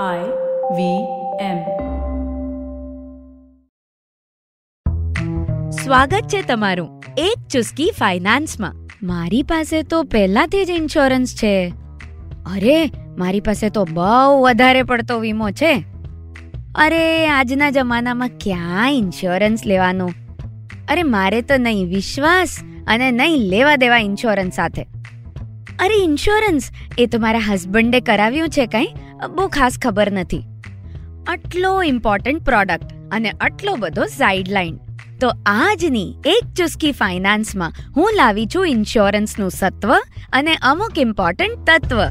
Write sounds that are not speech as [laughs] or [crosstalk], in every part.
I V M. સ્વાગત છે તમારું એક ચુસ્કી ફાઇનાન્સમાં. મારી પાસે તો પહેલાથી જ ઇન્સ્યોરન્સ છે. અરે, મારી પાસે તો બહુ વધારે પડતો વીમો છે. અરે, આજના જમાનામાં ક્યાં ઇન્સ્યોરન્સ લેવાનું? અરે, મારે તો નહીં વિશ્વાસ અને નહીં લેવા દેવા ઇન્સ્યોરન્સ સાથે. અરે ઇન્સ્યોરન્સ એ તો મારા હસબન્ડે કરાવ્યું છે કંઈ. બહુ ખાસ ખબર નથી. આટલો ઇમ્પોર્ટન્ટ પ્રોડક્ટ અને આટલો બધો સાઇડલાઇન તો આજની એક ચુસ્કી ફાઇનાન્સમાં હું લાવી છું ઇન્સ્યોરન્સનું સત્વ અને અમુક ઇમ્પોર્ટન્ટ તત્વ.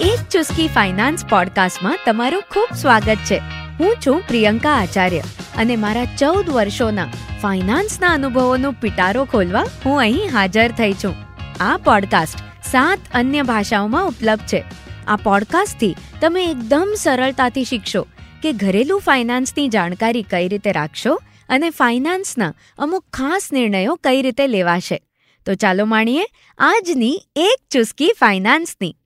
એક ચુસ્કી ફાઇનાન્સ પોડકાસ્ટમાં તમારું ખૂબ સ્વાગત છે. હું છું પ્રિયંકા આચાર્ય. અને મારા ચૌદ વર્ષોના ફાઇનાન્સના અનુભવોનો પિટારો ખોલવા હું અહીં હાજર થઈ છું. આ પોડકાસ્ટ સાત અન્ય ભાષાઓમાં ઉપલબ્ધ છે. આ પોડકાસ્ટથી તમે એકદમ સરળતાથી શીખશો કે ઘરેલું ફાઇનાન્સની જાણકારી કઈ રીતે રાખશો અને ફાઇનાન્સના અમુક ખાસ નિર્ણયો કઈ રીતે લેવાશે. તો ચાલો માણીએ આજની એક ચુસ્કી ફાઇનાન્સની.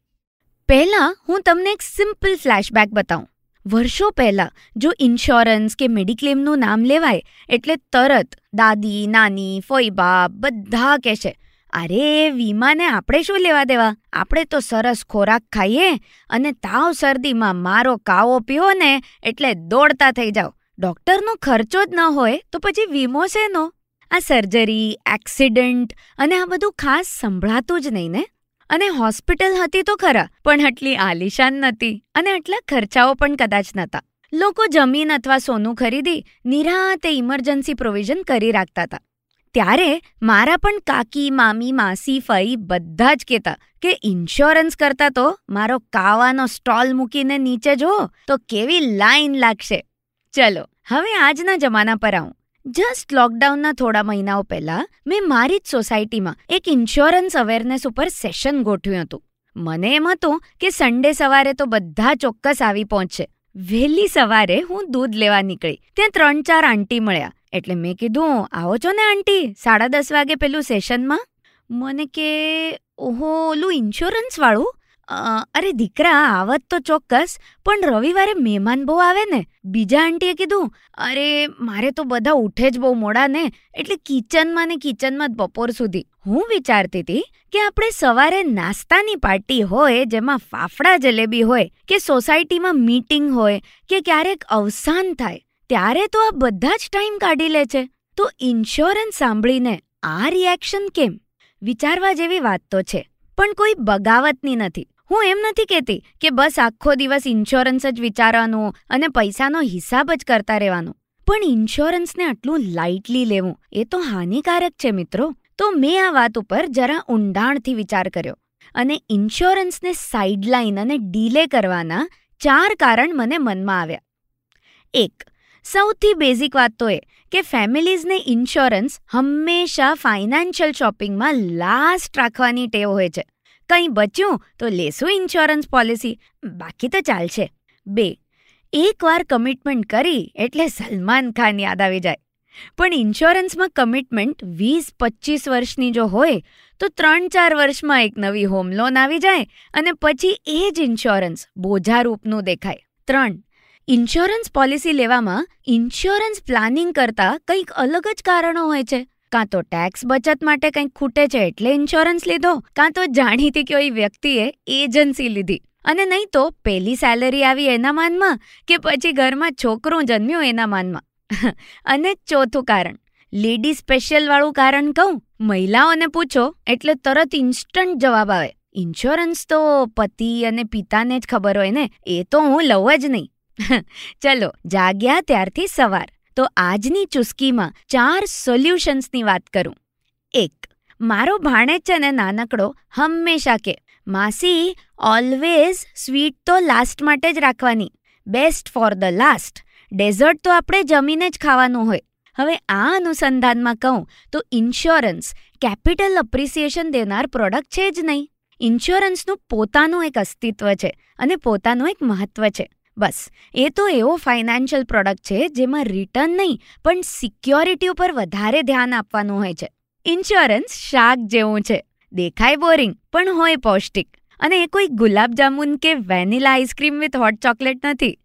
પહેલાં હું તમને એક સિમ્પલ ફ્લેશબેક બતાવું. વર્ષો પહેલાં જો ઇન્સ્યોરન્સ કે મેડિક્લેમનું નામ લેવાય, એટલે તરત દાદી, નાની ફોઈબા બધા કહેશે, અરે, વીમાને આપણે શું લેવા દેવા? આપણે તો સરસ ખોરાક ખાઈએ અને તાવ શરદીમાં મારો કાવો પીવો ને એટલે દોડતા થઈ જાઓ. ડૉક્ટરનો ખર્ચો જ ન હોય તો પછી વીમો શેનો? આ સર્જરી એક્સિડન્ટ અને આ બધું ખાસ સંભળાતું જ નહીં ને? અને હોસ્પિટલ હતી તો ખરા, પણ આટલી આલિશાન નથી અને આટલા ખર્ચાઓ પણ કદાચ નહોતા. લોકો જમીન અથવા સોનું ખરીદી નિરાતે ઇમરજન્સી પ્રોવિઝન કરી રાખતા હતા. ત્યારે મારા પણ કાકી, મામી, માસી, ફઈ બધા જ કહેતા કે ઇન્સ્યોરન્સ કરતા તો મારો કાવાનો સ્ટોલ મૂકીને નીચે જો તો કેવી લાઈન લાગશે. ચલો, હવે આજના જમાના પર આવું. જસ્ટ લોકડાઉનના થોડા મહિનાઓ પહેલા મેં મારી જ સોસાયટીમાં એક ઇન્સ્યોરન્સ અવેરનેસ ઉપર સેશન ગોઠવ્યું હતું. મને એમ હતું કે સન્ડે સવારે તો બધા ચોક્કસ આવી પહોંચશે. વહેલી સવારે હું દૂધ લેવા નીકળી. ત્યાં ત્રણ ચાર આંટી મળ્યા. એટલે મેં કીધું, આવો છો ને આંટી? સાડા દસ વાગે પેલું સેશનમાં મને કે, ઓહો, ઓલું ઇન્સ્યોરન્સ વાળું? અરે દીકરા, આવત તો ચોક્કસ, પણ રવિવારે મહેમાન બહુ આવે ને. બીજા આંટીએ કીધું, અરે, મારે તો બધા ઉઠે જ બહુ મોડા ને, એટલે કિચનમાં ને કિચનમાં જ બપોર સુધી. હું વિચારતી હતી કે આપણે સવારે નાસ્તાની પાર્ટી હોય, જેમાં ફાફડા જલેબી હોય, કે સોસાયટીમાં મીટિંગ હોય, કે ક્યારેક અવસાન થાય, ત્યારે તો આ બધા જ ટાઈમ કાઢી લે છે. તો ઇન્સ્યોરન્સ સાંભળીને આ રિએક્શન કેમ? વિચારવા જેવી વાત તો છે, પણ કોઈ બગાવતની નથી. હું એમ નથી કહેતી કે બસ આખો દિવસ ઇન્સ્યોરન્સ જ વિચારવાનું અને પૈસાનો હિસાબ જ કરતા રહેવાનું. પણ ઇન્સ્યોરન્સને આટલું લાઇટલી લેવું એ તો હાનિકારક છે મિત્રો. તો મેં આ વાત ઉપર જરા ઊંડાણથી વિચાર કર્યો અને ઇન્સ્યોરન્સને સાઇડલાઇન અને ડીલે કરવાના ચાર કારણ મને મનમાં આવ્યા. એક, સૌથી બેઝિક વાત તો એ કે ફેમિલીઝને ઇન્સ્યોરન્સ હંમેશા ફાઇનાન્શિયલ શોપિંગમાં લાસ્ટ રાખવાની ટેવ હોય છે. કંઈ બચ્યું તો લેશું ઇન્સ્યોરન્સ પોલિસી બાકી તો ચાલશે. બે, એકવાર કમિટમેન્ટ કરી એટલે સલમાન ખાન યાદ આવી જાય. પણ ઇન્સ્યોરન્સમાં કમિટમેન્ટ વીસ, પચીસ વર્ષની જો હોય, તો ત્રણ, ચાર વર્ષમાં એક નવી હોમ લોન આવી જાય અને પછી એ જ ઇન્સ્યોરન્સ બોજારૂપનું દેખાય. ત્રણ ઇન્સ્યોરન્સ પોલિસી લેવામાં ઇન્સ્યોરન્સ પ્લાનિંગ કરતાં કંઈક અલગ જ કારણો હોય છે. કાં તો ટેક્સ બચત માટે કંઈક ખૂટે છે એટલે ઇન્સ્યોરન્સ લીધો, કાં તો જાણીતી કોઈ વ્યક્તિએ એજન્સી લીધી. અને નહીં તો પહેલી સેલરી આવી એના માનમાં કે પછી ઘરમાં છોકરો જન્મ્યો એના માનમાં. [laughs] અને ચોથું કારણ લેડી સ્પેશિયલ વાળું કારણ કહું, મહિલાઓને પૂછો એટલે તરત ઇન્સ્ટન્ટ જવાબ આવે. ઇન્સ્યોરન્સ તો પતિ અને પિતાને જ ખબર હોય ને, એ તો હું લઉં જ નહીં. [laughs] ચલો, જાગ્યા ત્યારથી સવાર. તો આજની ચુસ્કીમાં ચાર સોલ્યુશન્સની વાત કરું. એક, મારો ભાણેજ છે ને નાનકડો હંમેશા કે, માસી ઓલવેઝ સ્વીટ તો લાસ્ટ માટે જ રાખવાની. Best for the last dessert તો આપણે જમીને જ ખાવાનું હોય. હવે આ અનુસંધાનમાં કહું તો ઇન્સ્યોરન્સ કેપિટલ અપ્રિસિએશન દેનાર પ્રોડક્ટ છે જ નહીં. ઇન્સ્યોરન્સનું પોતાનું એક અસ્તિત્વ છે અને પોતાનું એક મહત્વ છે. બસ, એ તો એવો ફાઇનાન્શિયલ પ્રોડક્ટ છે જેમાં રિટર્ન નહીં, પણ સિક્યોરિટી ઉપર વધારે ધ્યાન આપવાનું હોય છે. ઇન્સ્યોરન્સ શાક જેવું છે. દેખાય બોરિંગ, પણ હોય પૌષ્ટિક. અને એ કોઈ ગુલાબજામુન કે vanilla ice cream with hot chocolate નથી.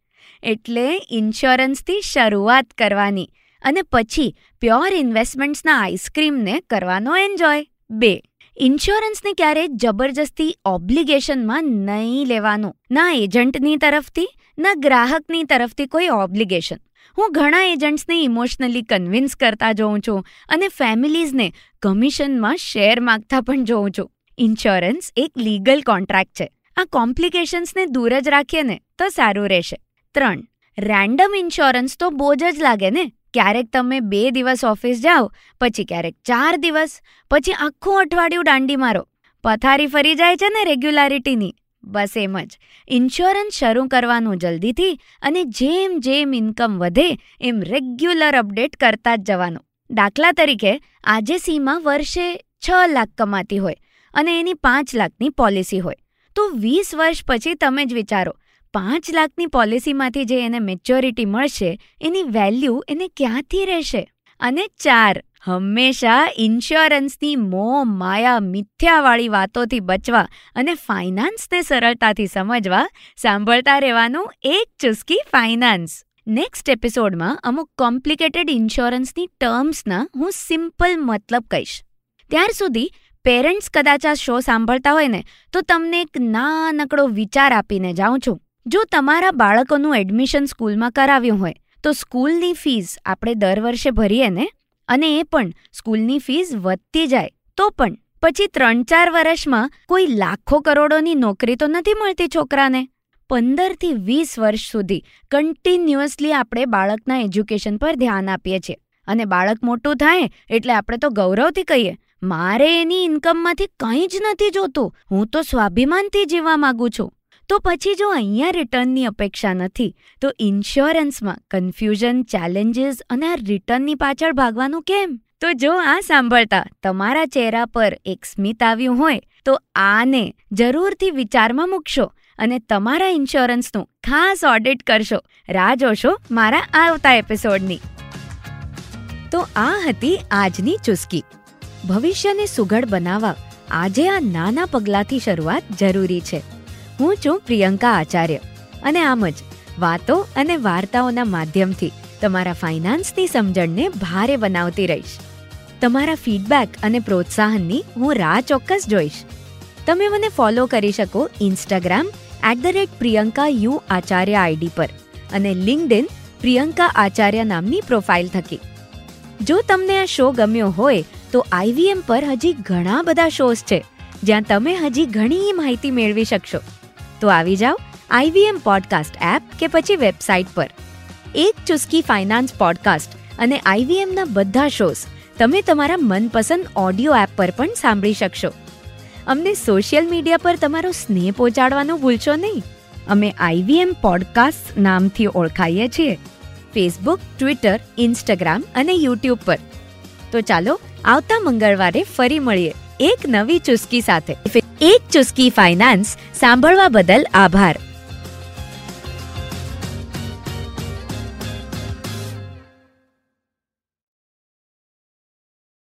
એટલે ઇન્સ્યોરન્સથી શરૂઆત કરવાની. અને પછી પ્યોર ઇન્વેસ્ટમેન્ટ્સના આઈસ્ક્રીમને કરવાનો એન્જોય. બે. ઇન્સ્યોરન્સને ક્યારેય જબરજસ્તી ઓબ્લિગેશનમાં નહીં લેવાનું. ના એજન્ટની તરફથી, ના ગ્રાહકની તરફથી કોઈ ઓબ્લિગેશન. હું ઘણા એજન્ટ્સને ઇમોશનલી કન્વિન્સ કરતા જોઉં છું અને ફેમિલીઝને કમિશનમાં શેર માગતા પણ જોઉં છું. ઇન્સ્યોરન્સ એક લીગલ કોન્ટ્રાક્ટ છે. આ કોમ્પ્લિકેશન્સને દૂર જ રાખીએ ને તો સારું રહેશે. ત્રણ, રેન્ડમ ઇન્સ્યોરન્સ તો બોજ જ લાગે ને? ક્યારેક તમે બે દિવસ ઓફિસ જાઓ, પછી ક્યારેક ચાર દિવસ, પછી આખું અઠવાડિયું દાંડી મારો. પથારી ફરી જાય છે ને રેગ્યુલારિટીની. બસ એમ જ. ઇન્સ્યોરન્સ શરૂ કરવાનું જલ્દીથી અને જેમ જેમ ઇન્કમ વધે, એમ રેગ્યુલર અપડેટ કરતા જ જવાનું. દાખલા તરીકે, આજે સીમા વર્ષે છ લાખ કમાતી હોય અને એની પાંચ લાખની પોલિસી હોય. તો વીસ વર્ષ પછી તમે જ વિચારો પાંચ લાખની પોલિસીમાંથી જે એને મેચ્યોરિટી મળશે, એની વેલ્યુ એને ક્યાંથી રહેશે? અને ચાર, હંમેશા ઇન્સ્યોરન્સની મોહ માયા મિથ્યાવાળી વાતોથી બચવા અને ફાઇનાન્સને સરળતાથી સમજવા, સાંભળતા રહેવાનું એક ચુસ્કી ફાઇનાન્સ નેક્સ્ટ એપિસોડમાં અમુક કોમ્પ્લિકેટેડ ઇન્સ્યોરન્સની ટર્મ્સના હું સિમ્પલ મતલબ કહીશ. ત્યાર સુધી પેરેન્ટ્સ કદાચ આ શો સાંભળતા હોય ને, તો તમને એક નાનકડો વિચાર આપીને જાઉં છું. જો તમારા બાળકોનું એડમિશન સ્કૂલમાં કરાવ્યું હોય, તો સ્કૂલની ફીસ આપણે દર વર્ષે ભરીએ ને? અને એ પણ, સ્કૂલની ફીસ વધતી જાય, તો પણ. પછી ત્રણ ચાર વર્ષમાં કોઈ લાખો કરોડોની નોકરી તો નથી મળતી છોકરાને? પંદરથી વીસ વર્ષ સુધી કન્ટિન્યુઅસલી આપણે બાળકના એજ્યુકેશન પર ધ્યાન આપીએ છીએ. અને બાળક મોટું થાય, એટલે આપણે તો ગૌરવથી કહીએ, મારે એની ઇન્કમમાંથી કંઈ જ નથી જોતું. હું તો સ્વાભિમાનથી જીવવા માંગુ છું. તો પછી જો અહીંયા રિટર્નની અપેક્ષા નથી, તો ઇન્સ્યોરન્સમાં કન્ફ્યુઝન, ચેલેન્જીસ અને આ રિટર્નની પાછળ ભાગવાનું કેમ? તો જો આ સાંભળતા તમારા ચહેરા પર એક સ્મિત આવ્યું હોય, તો આને જરૂરથી વિચારમાં મૂકશો અને તમારા ઇન્સ્યોરન્સનું ખાસ ઓડિટ કરશો. રાહ જોશો મારા આવતા એપિસોડની. તો આ હતી આજની ચુસ્કી. ભવિષ્યને સુઘડ બનાવવા આજે આ નાના પગલાંથી શરૂઆત જરૂરી છે. હું છું પ્રિયંકા આચાર્ય. અને આમ જ, વાતો અને વાર્તાઓના માધ્યમથી તમારા ફાઇનાન્સની સમજણને ભારે બનાવતી રહીશ. તમારા ફીડબેક અને પ્રોત્સાહનની હું રાહ ચોક્કસ જોઈશ. તમે મને ફોલો કરી શકો Instagram at the rate Priyanka U Acharya ID પર અને લિંકડિન પ્રિયંકા આચાર્ય નામની પ્રોફાઇલ થકી. જો તમને આ શો ગમ્યો હોય, તો આઈવીએમ પર હજી ઘણા બધા શોઝ છે, જ્યાં તમે હજી ઘણી માહિતી મેળવી શકશો. તો આવી જાઓ આઈવીએમ પોડકાસ્ટ એપ કે પછી વેબસાઇટ પર. એક ચુસ્કી ફાઇનાન્સ પોડકાસ્ટ અને આઈવીએમના બધા શોઝ તમે તમારા મનપસંદ ઓડિયો એપ પર પણ સાંભળી શકશો. અમને સોશિયલ મીડિયા પર તમારો સ્નેહ પહોંચાડવાનું ભૂલશો નહીં. અમે આઈવીએમ પોડકાસ્ટ નામથી ઓળખાઈએ છીએ. ફેસબુક ટ્વિટર ઇન્સ્ટાગ્રામ અને યુટ્યુબ પર. તો ચાલો આવતા મંગળવારે ફરી મળીએ એક નવી ચુસ્કી સાથે. એક ચુસ્કી ફાઇનાન્સ સાંભળવા બદલ આભાર.